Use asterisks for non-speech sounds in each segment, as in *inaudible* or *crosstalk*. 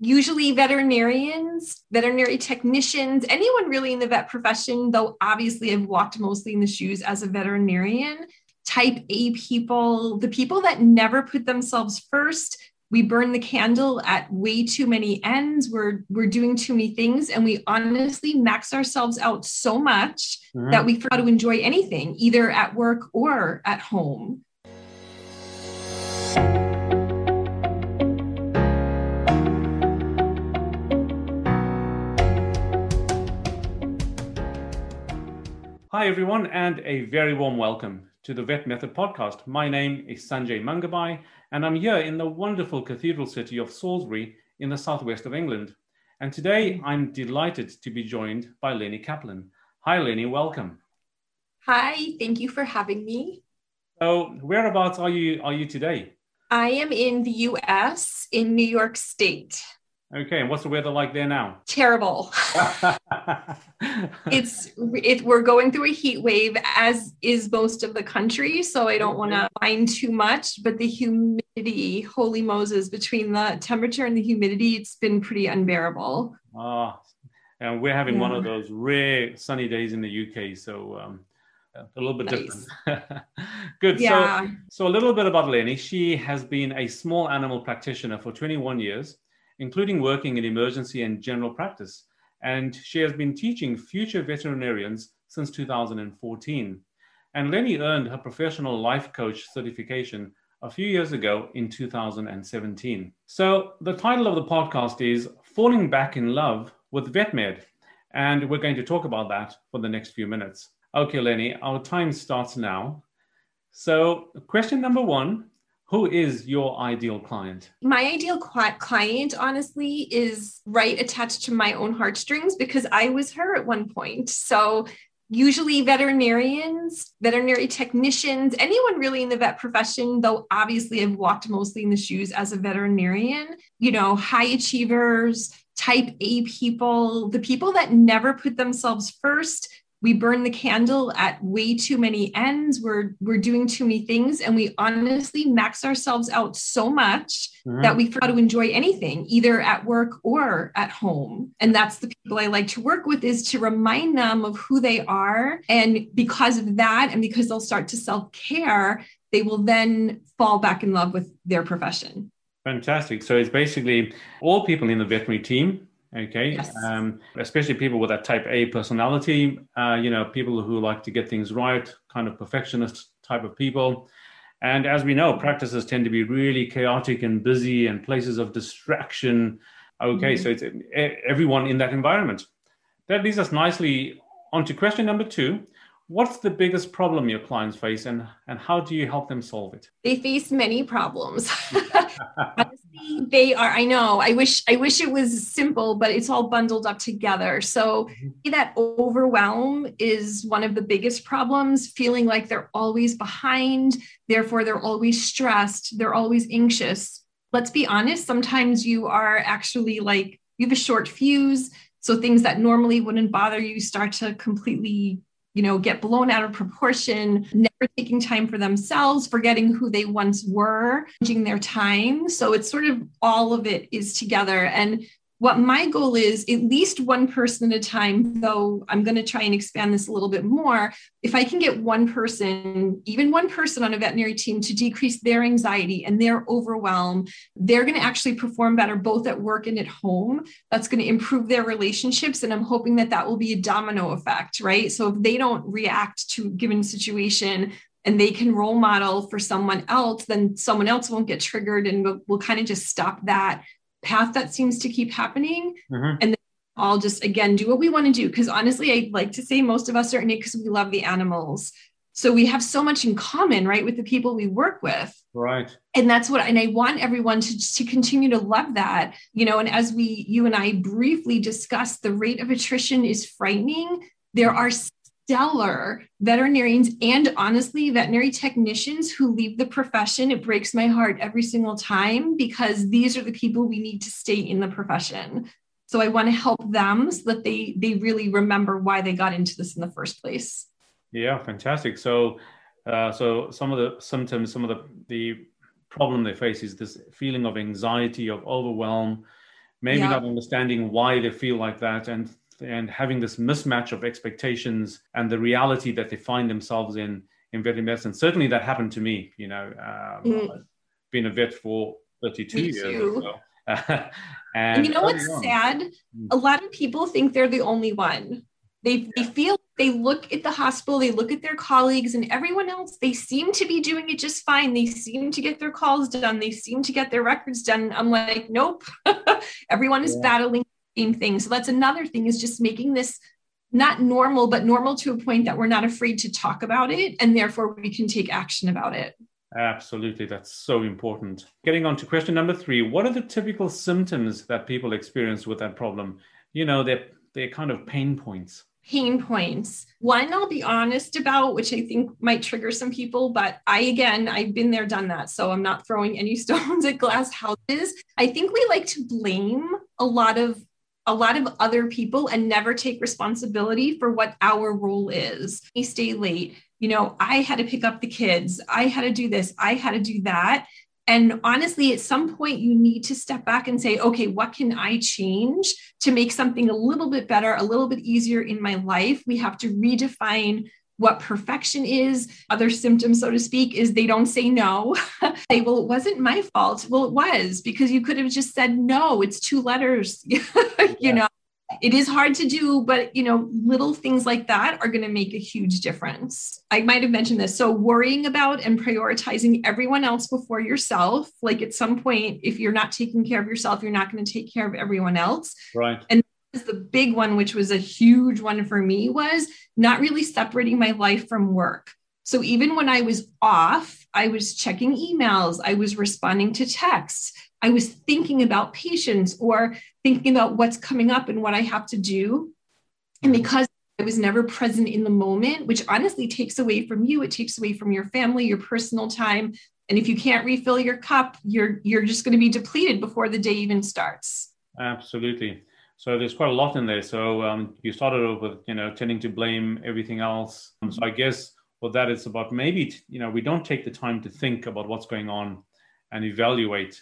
usually veterinarians, veterinary technicians, anyone really in the vet profession, though obviously I've walked mostly in the shoes as a veterinarian, type A people, the people that never put themselves first. We burn the candle at way too many ends. We're we're doing too many things, and we honestly max ourselves out so much mm-hmm. that we forget to enjoy anything, either at work or at home. Hi, everyone, and a very warm welcome to the Vet Method podcast. My name is Sanjay Mangabhai, and I'm here in the wonderful cathedral city of Salisbury in the southwest of England. And today mm. I'm delighted to be joined by Leni Kaplan. Hi, Leni, welcome. Hi, thank you for having me. So, whereabouts are you are you today? I am in the US in New York State. Okay, and what's the weather like there now? Terrible. *laughs* it's it we're going through a heat wave as is most of the country, so I don't want to mind too much, but the humidity, holy Moses, between the temperature and the humidity, it's been pretty unbearable. Ah, and we're having yeah. one of those rare sunny days in the UK, so um, a little bit nice. different. *laughs* Good. Yeah. So, so a little bit about Leni. She has been a small animal practitioner for 21 years including working in emergency and general practice. And she has been teaching future veterinarians since 2014. And Leni earned her professional life coach certification a few years ago in 2017. So the title of the podcast is Falling Back in Love with VetMed. And we're going to talk about that for the next few minutes. Okay, Leni, our time starts now. So, question number one who is your ideal client? My ideal client, honestly, is right attached to my own heartstrings because I was her at one point. So, usually veterinarians, veterinary technicians, anyone really in the vet profession, though obviously I've walked mostly in the shoes as a veterinarian, you know, high achievers, type A people, the people that never put themselves first we burn the candle at way too many ends. We're we're doing too many things. And we honestly max ourselves out so much mm-hmm. that we forget to enjoy anything either at work or at home. And that's the people i like to work with is to remind them of who they are. And because of that and because they'll start to self-care they will then fall back in love with their profession. Fantastic. So it's basically all people in the veterinary team okay yes. um, especially people with that type a personality uh, you know people who like to get things right kind of perfectionist type of people. And as we know practices tend to be really chaotic and busy and places of distraction. Okay mm-hmm. so it's everyone in that environment. That leads us nicely on to question number two. What's the biggest problem your clients face and, and how do you help them solve it? They face many problems *laughs* *laughs* they are i know i wish i wish it was simple but it's all bundled up together so mm-hmm. that overwhelm is one of the biggest problems feeling like they're always behind therefore they're always stressed they're always anxious let's be honest sometimes you are actually like you have a short fuse so things that normally wouldn't bother you start to completely you know, get blown out of proportion, never taking time for themselves, forgetting who they once were, changing their time. So it's sort of all of it is together. And what my goal is at least one person at a time though i'm going to try and expand this a little bit more. If i can get one person even one person on a veterinary team to decrease their anxiety and their overwhelm they're going to actually perform better both at work and at home. That's going to improve their relationships and i'm hoping that that will be a domino effect right? So if they don't react to a given situation and they can role model for someone else, then someone else won't get triggered and we'll, we'll kind of just stop that path that seems to keep happening. Mm-hmm. and then I'll just again do what we want to do. Because honestly I like to say most of us are in it because we love the animals. So we have so much in common right with the people we work with. Right. And that's what and i want everyone to, to continue to love that you know and as we you and i briefly discussed the rate of attrition is frightening. There are stellar veterinarians and honestly veterinary technicians who leave the profession. It breaks my heart every single time because these are the people we need to stay in the profession. So i want to help them so that they they really remember why they got into this in the first place. Yeah fantastic. So uh, so some of the symptoms some of the the problem they face is this feeling of anxiety of overwhelm maybe not understanding why they feel like that. And and having this mismatch of expectations and the reality that they find themselves in in veterinary medicine. Certainly, that happened to me. You know, um, mm. I've been a vet for 32 me years. *laughs* and, and, you know what's on. sad? Mm. A lot of people think they're the only one. They, yeah. they feel they look at the hospital, they look at their colleagues and everyone else, they seem to be doing it just fine. They seem to get their calls done, they seem to get their records done. I'm like, nope, *laughs* everyone is yeah. battling same thing. So that's another thing is just making this not normal, but normal to a point that we're not afraid to talk about it and therefore we can take action about it. Absolutely. That's so important. Getting on to question number three What are the typical symptoms that people experience with that problem? You know, they're, they're kind of pain points pain points. One I'll be honest about, which I think might trigger some people, but I, again, I've been there, done that. So I'm not throwing any *laughs* stones at glass houses. I think we like to blame a lot of a lot of other people and never take responsibility for what our role is. We stay late. You know, I had to pick up the kids. I had to do this. I had to do that. And honestly, at some point, you need to step back and say, okay, what can I change to make something a little bit better, a little bit easier in my life? We have to redefine what perfection is. Other symptoms, so to speak, is they don't say no. *laughs* say, well, it wasn't my fault. Well, it was because you could have just said no. It's two letters, *laughs* you yeah. know it is hard to do but you know little things like that are going to make a huge difference i might have mentioned this so worrying about and prioritizing everyone else before yourself like at some point if you're not taking care of yourself you're not going to take care of everyone else right and the big one which was a huge one for me was not really separating my life from work so even when i was off i was checking emails i was responding to texts I was thinking about patients or thinking about what's coming up and what I have to do. And because I was never present in the moment, which honestly takes away from you, it takes away from your family, your personal time. And if you can't refill your cup, you're you're just going to be depleted before the day even starts. Absolutely. So there's quite a lot in there. So um, you started off with you know tending to blame everything else. Um, so I guess what that is about maybe you know we don't take the time to think about what's going on and evaluate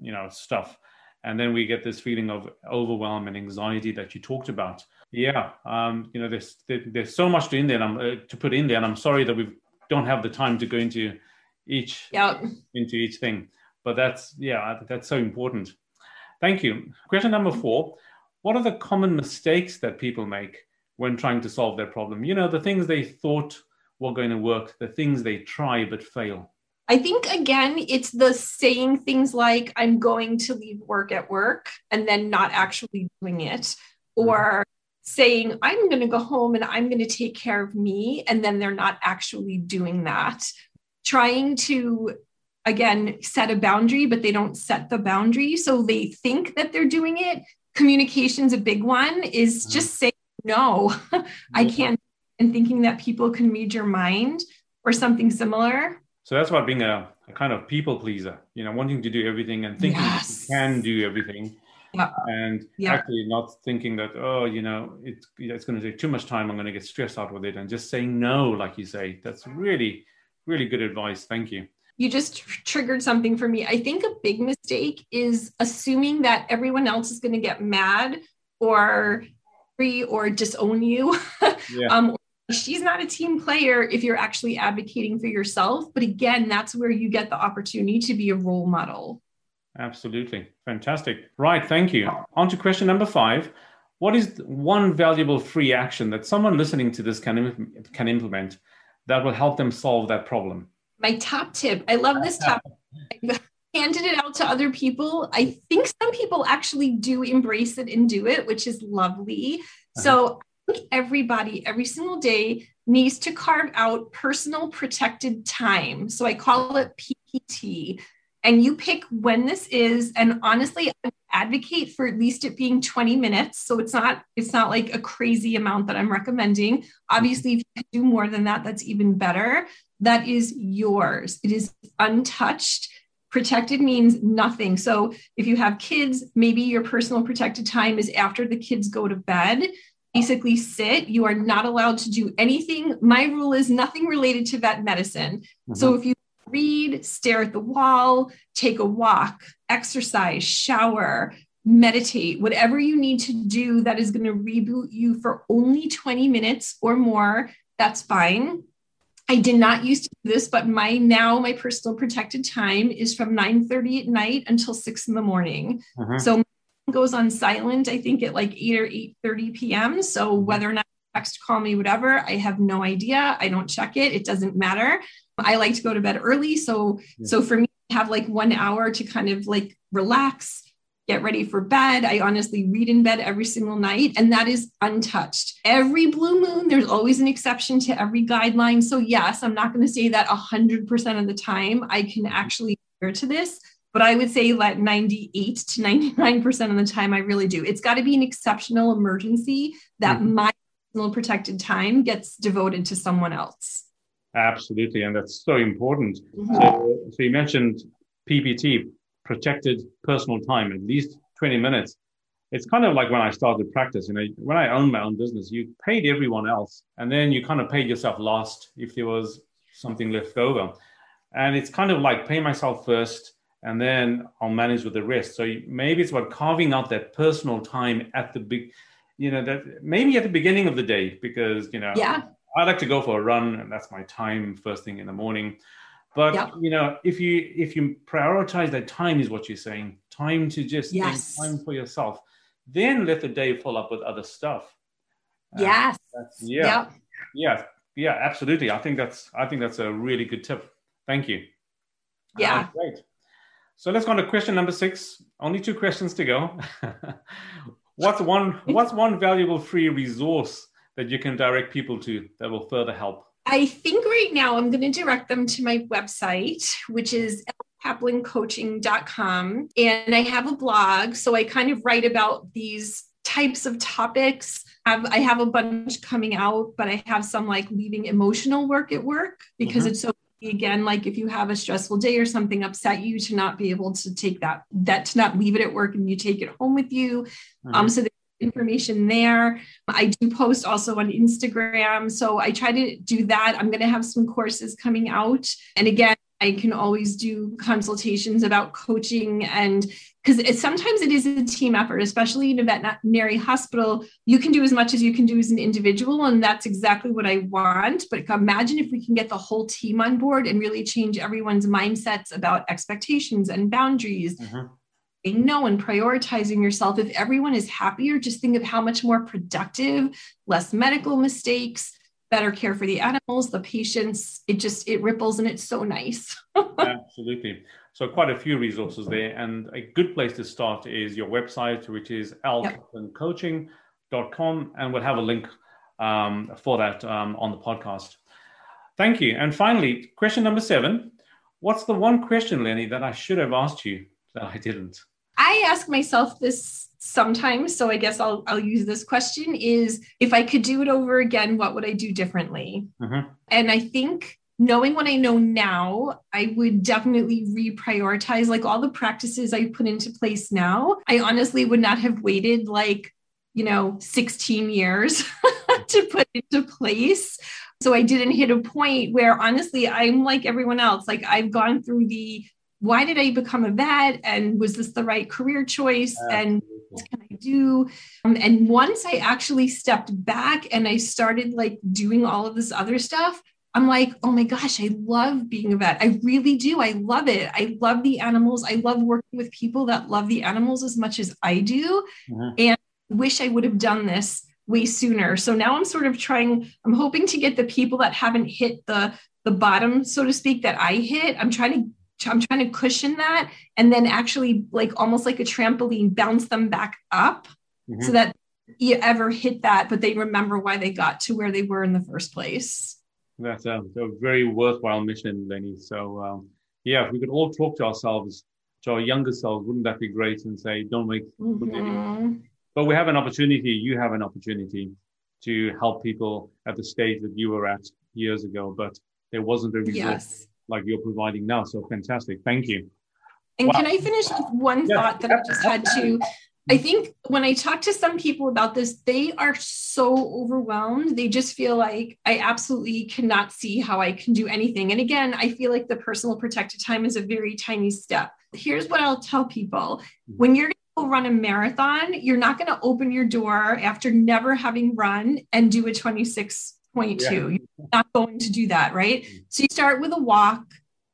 you know stuff and then we get this feeling of overwhelm and anxiety that you talked about yeah um, you know there's there's so much to in there uh, to put in there and i'm sorry that we don't have the time to go into each yep. into each thing but that's yeah that's so important thank you question number four what are the common mistakes that people make when trying to solve their problem you know the things they thought were going to work the things they try but fail I think again, it's the saying things like, I'm going to leave work at work and then not actually doing it, mm-hmm. or saying, I'm going to go home and I'm going to take care of me. And then they're not actually doing that. Trying to, again, set a boundary, but they don't set the boundary. So they think that they're doing it. Communication's a big one, is mm-hmm. just saying, no, *laughs* I can't. And thinking that people can read your mind or something similar so that's about being a, a, kind of people pleaser, you know, wanting to do everything and thinking yes. you can do everything. Yeah. And yeah. actually not thinking that, oh, you know, it, it's going to take too much time. I'm going to get stressed out with it. And just saying no, like you say, that's really, really good advice. Thank you. You just tr- triggered something for me. I think a big mistake is assuming that everyone else is going to get mad or free or disown you *laughs* yeah. um, she's not a team player if you're actually advocating for yourself. But again, that's where you get the opportunity to be a role model. Absolutely. Fantastic. Right. Thank you. On to question number five. What is one valuable free action that someone listening to this can, can implement that will help them solve that problem? My top tip. I love this *laughs* top. I've handed it out to other people. I think some people actually do embrace it and do it, which is lovely. Uh-huh. So everybody every single day needs to carve out personal protected time. So I call it PPT. And you pick when this is. And honestly, I advocate for at least it being 20 minutes. So it's not, it's not like a crazy amount that I'm recommending. Obviously, if you can do more than that, that's even better. That is yours. It is untouched. Protected means nothing. So if you have kids, maybe your personal protected time is after the kids go to bed basically sit. You are not allowed to do anything. My rule is nothing related to vet medicine. Mm-hmm. So if you read, stare at the wall, take a walk, exercise, shower, meditate, whatever you need to do that is going to reboot you for only 20 minutes or more, that's fine. I did not used to do this, but my now my personal protected time is from 9 30 at night until 6 in the morning. Uh-huh. So goes on silent, I think at like 8 or 8 30 p.m. So mm-hmm. whether or not text, call me, whatever, I have no idea. I don't check it. It doesn't matter. I like to go to bed early. So yeah. so for me, have like one hour to kind of like relax get ready for bed. I honestly read in bed every single night, and that is untouched. Every blue moon, there's always an exception to every guideline. So, yes, I'm not going to say that 100% of the time I can actually adhere to this, but I would say that 98 to 99% of the time I really do. It's got to be an exceptional emergency that mm-hmm. my personal protected time gets devoted to someone else. Absolutely. And that's so important. Mm-hmm. So, so you mentioned PPT, protected personal time, at least 20 minutes. It's kind of like when I started practice, you know, when I owned my own business, you paid everyone else and then you kind of paid yourself last if there was something left over. And it's kind of like pay myself first and then I'll manage with the rest. So maybe it's about carving out that personal time at the big, you know, that maybe at the beginning of the day, because, you know, yeah. I like to go for a run and that's my time first thing in the morning. But you know, if you if you prioritize that time, is what you're saying, time to just yes. time for yourself, then let the day fill up with other stuff. Uh, yes. yeah. Yep. Yeah. Yeah. Absolutely. I think that's I think that's a really good tip. Thank you. Yeah. Uh, great. So let's go on to question number six. Only two questions to go. *laughs* what's one *laughs* What's one valuable free resource that you can direct people to that will further help? I think right now I'm going to direct them to my website, which is kaplancoaching.com. And I have a blog. So I kind of write about these types of topics. I have a bunch coming out, but I have some like leaving emotional work at work because mm-hmm. it's so again like if you have a stressful day or something upset you to not be able to take that that to not leave it at work and you take it home with you mm-hmm. um so information there. I do post also on Instagram. So I try to do that. I'm going to have some courses coming out. And again, I can always do consultations about coaching and because sometimes it is a team effort, especially in a veterinary hospital. You can do as much as you can do as an individual, and that's exactly what I want. But imagine if we can get the whole team on board and really change everyone's mindsets about expectations and boundaries. Mm-hmm no and prioritizing yourself. If everyone is happier, just think of how much more productive, less medical mistakes, better care for the animals, the patients. It just it ripples and it's so nice. *laughs* Absolutely. So quite a few resources there. And a good place to start is your website, which is lkaplancoaching.com. And we'll have a link um, for that um, on the podcast. Thank you. And finally, question number seven. What's the one question, Leni, that I should have asked you that I didn't? I ask myself this sometimes, so I guess I'll I'll use this question is if I could do it over again, what would I do differently? Mm-hmm. And I think knowing what I know now, I would definitely reprioritize like all the practices I put into place now. I honestly would not have waited like, you know, 16 years *laughs* to put into place. So I didn't hit a point where honestly, I'm like everyone else. Like I've gone through the why did I become a vet? And was this the right career choice? And what can I do? Um, and once I actually stepped back and I started like doing all of this other stuff, I'm like, oh my gosh, I love being a vet. I really do. I love it. I love the animals. I love working with people that love the animals as much as I do. Mm-hmm. And wish I would have done this way sooner. So now I'm sort of trying, I'm hoping to get the people that haven't hit the the bottom, so to speak, that I hit. I'm trying to I'm trying to cushion that and then actually like almost like a trampoline bounce them back up mm-hmm. so that you ever hit that, but they remember why they got to where they were in the first place. That's a, a very worthwhile mission, Leni. So um, yeah, if we could all talk to ourselves, to our younger selves, wouldn't that be great? And say, don't make. Mm-hmm. But we have an opportunity. You have an opportunity to help people at the stage that you were at years ago, but there wasn't a result. Yes like you're providing now. So fantastic. Thank you. And wow. can I finish with one yes. thought that I just had to? I think when I talk to some people about this, they are so overwhelmed. They just feel like I absolutely cannot see how I can do anything. And again, I feel like the personal protected time is a very tiny step. Here's what I'll tell people mm-hmm. when you're gonna run a marathon, you're not going to open your door after never having run and do a 26.2. Yeah. You're not going to do that, right? Mm. So you start with a walk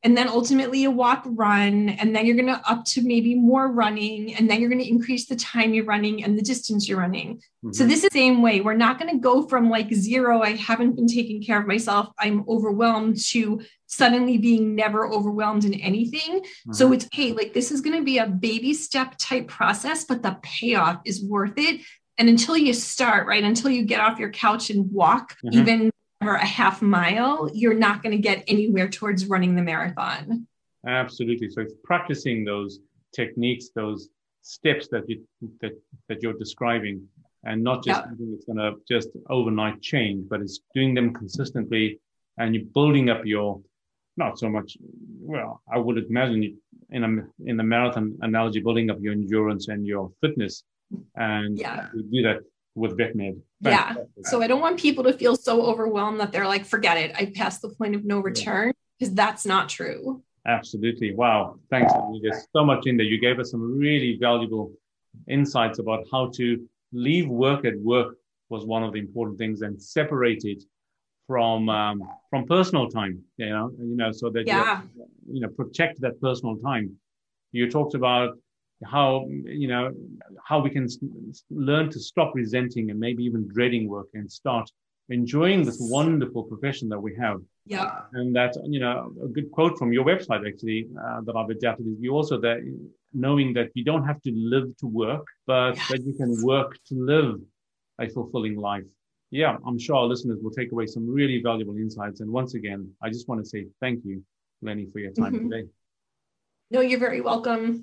and then ultimately a walk run and then you're going to up to maybe more running and then you're going to increase the time you're running and the distance you're running mm-hmm. so this is the same way we're not going to go from like zero i haven't been taking care of myself i'm overwhelmed to suddenly being never overwhelmed in anything mm-hmm. so it's hey like this is going to be a baby step type process but the payoff is worth it and until you start right until you get off your couch and walk mm-hmm. even for a half mile, you're not going to get anywhere towards running the marathon. Absolutely. So it's practicing those techniques, those steps that you that that you're describing, and not just thinking it's going to just overnight change, but it's doing them consistently, and you're building up your not so much. Well, I would imagine in a in the marathon analogy, building up your endurance and your fitness, and yeah. you do that with VetMed. Yeah. So I don't want people to feel so overwhelmed that they're like, forget it. I passed the point of no return because that's not true. Absolutely. Wow. Thanks. There's so much in there. You gave us some really valuable insights about how to leave work at work was one of the important things and separate it from um, from personal time. You know, you know, so that yeah. you, you know protect that personal time. You talked about how you know how we can learn to stop resenting and maybe even dreading work and start enjoying this wonderful profession that we have. Yeah and that you know a good quote from your website actually uh, that i've adapted is you also that knowing that you don't have to live to work but yes. that you can work to live a fulfilling life. Yeah i'm sure our listeners will take away some really valuable insights. And once again i just want to say thank you leni for your time mm-hmm. today. No you're very welcome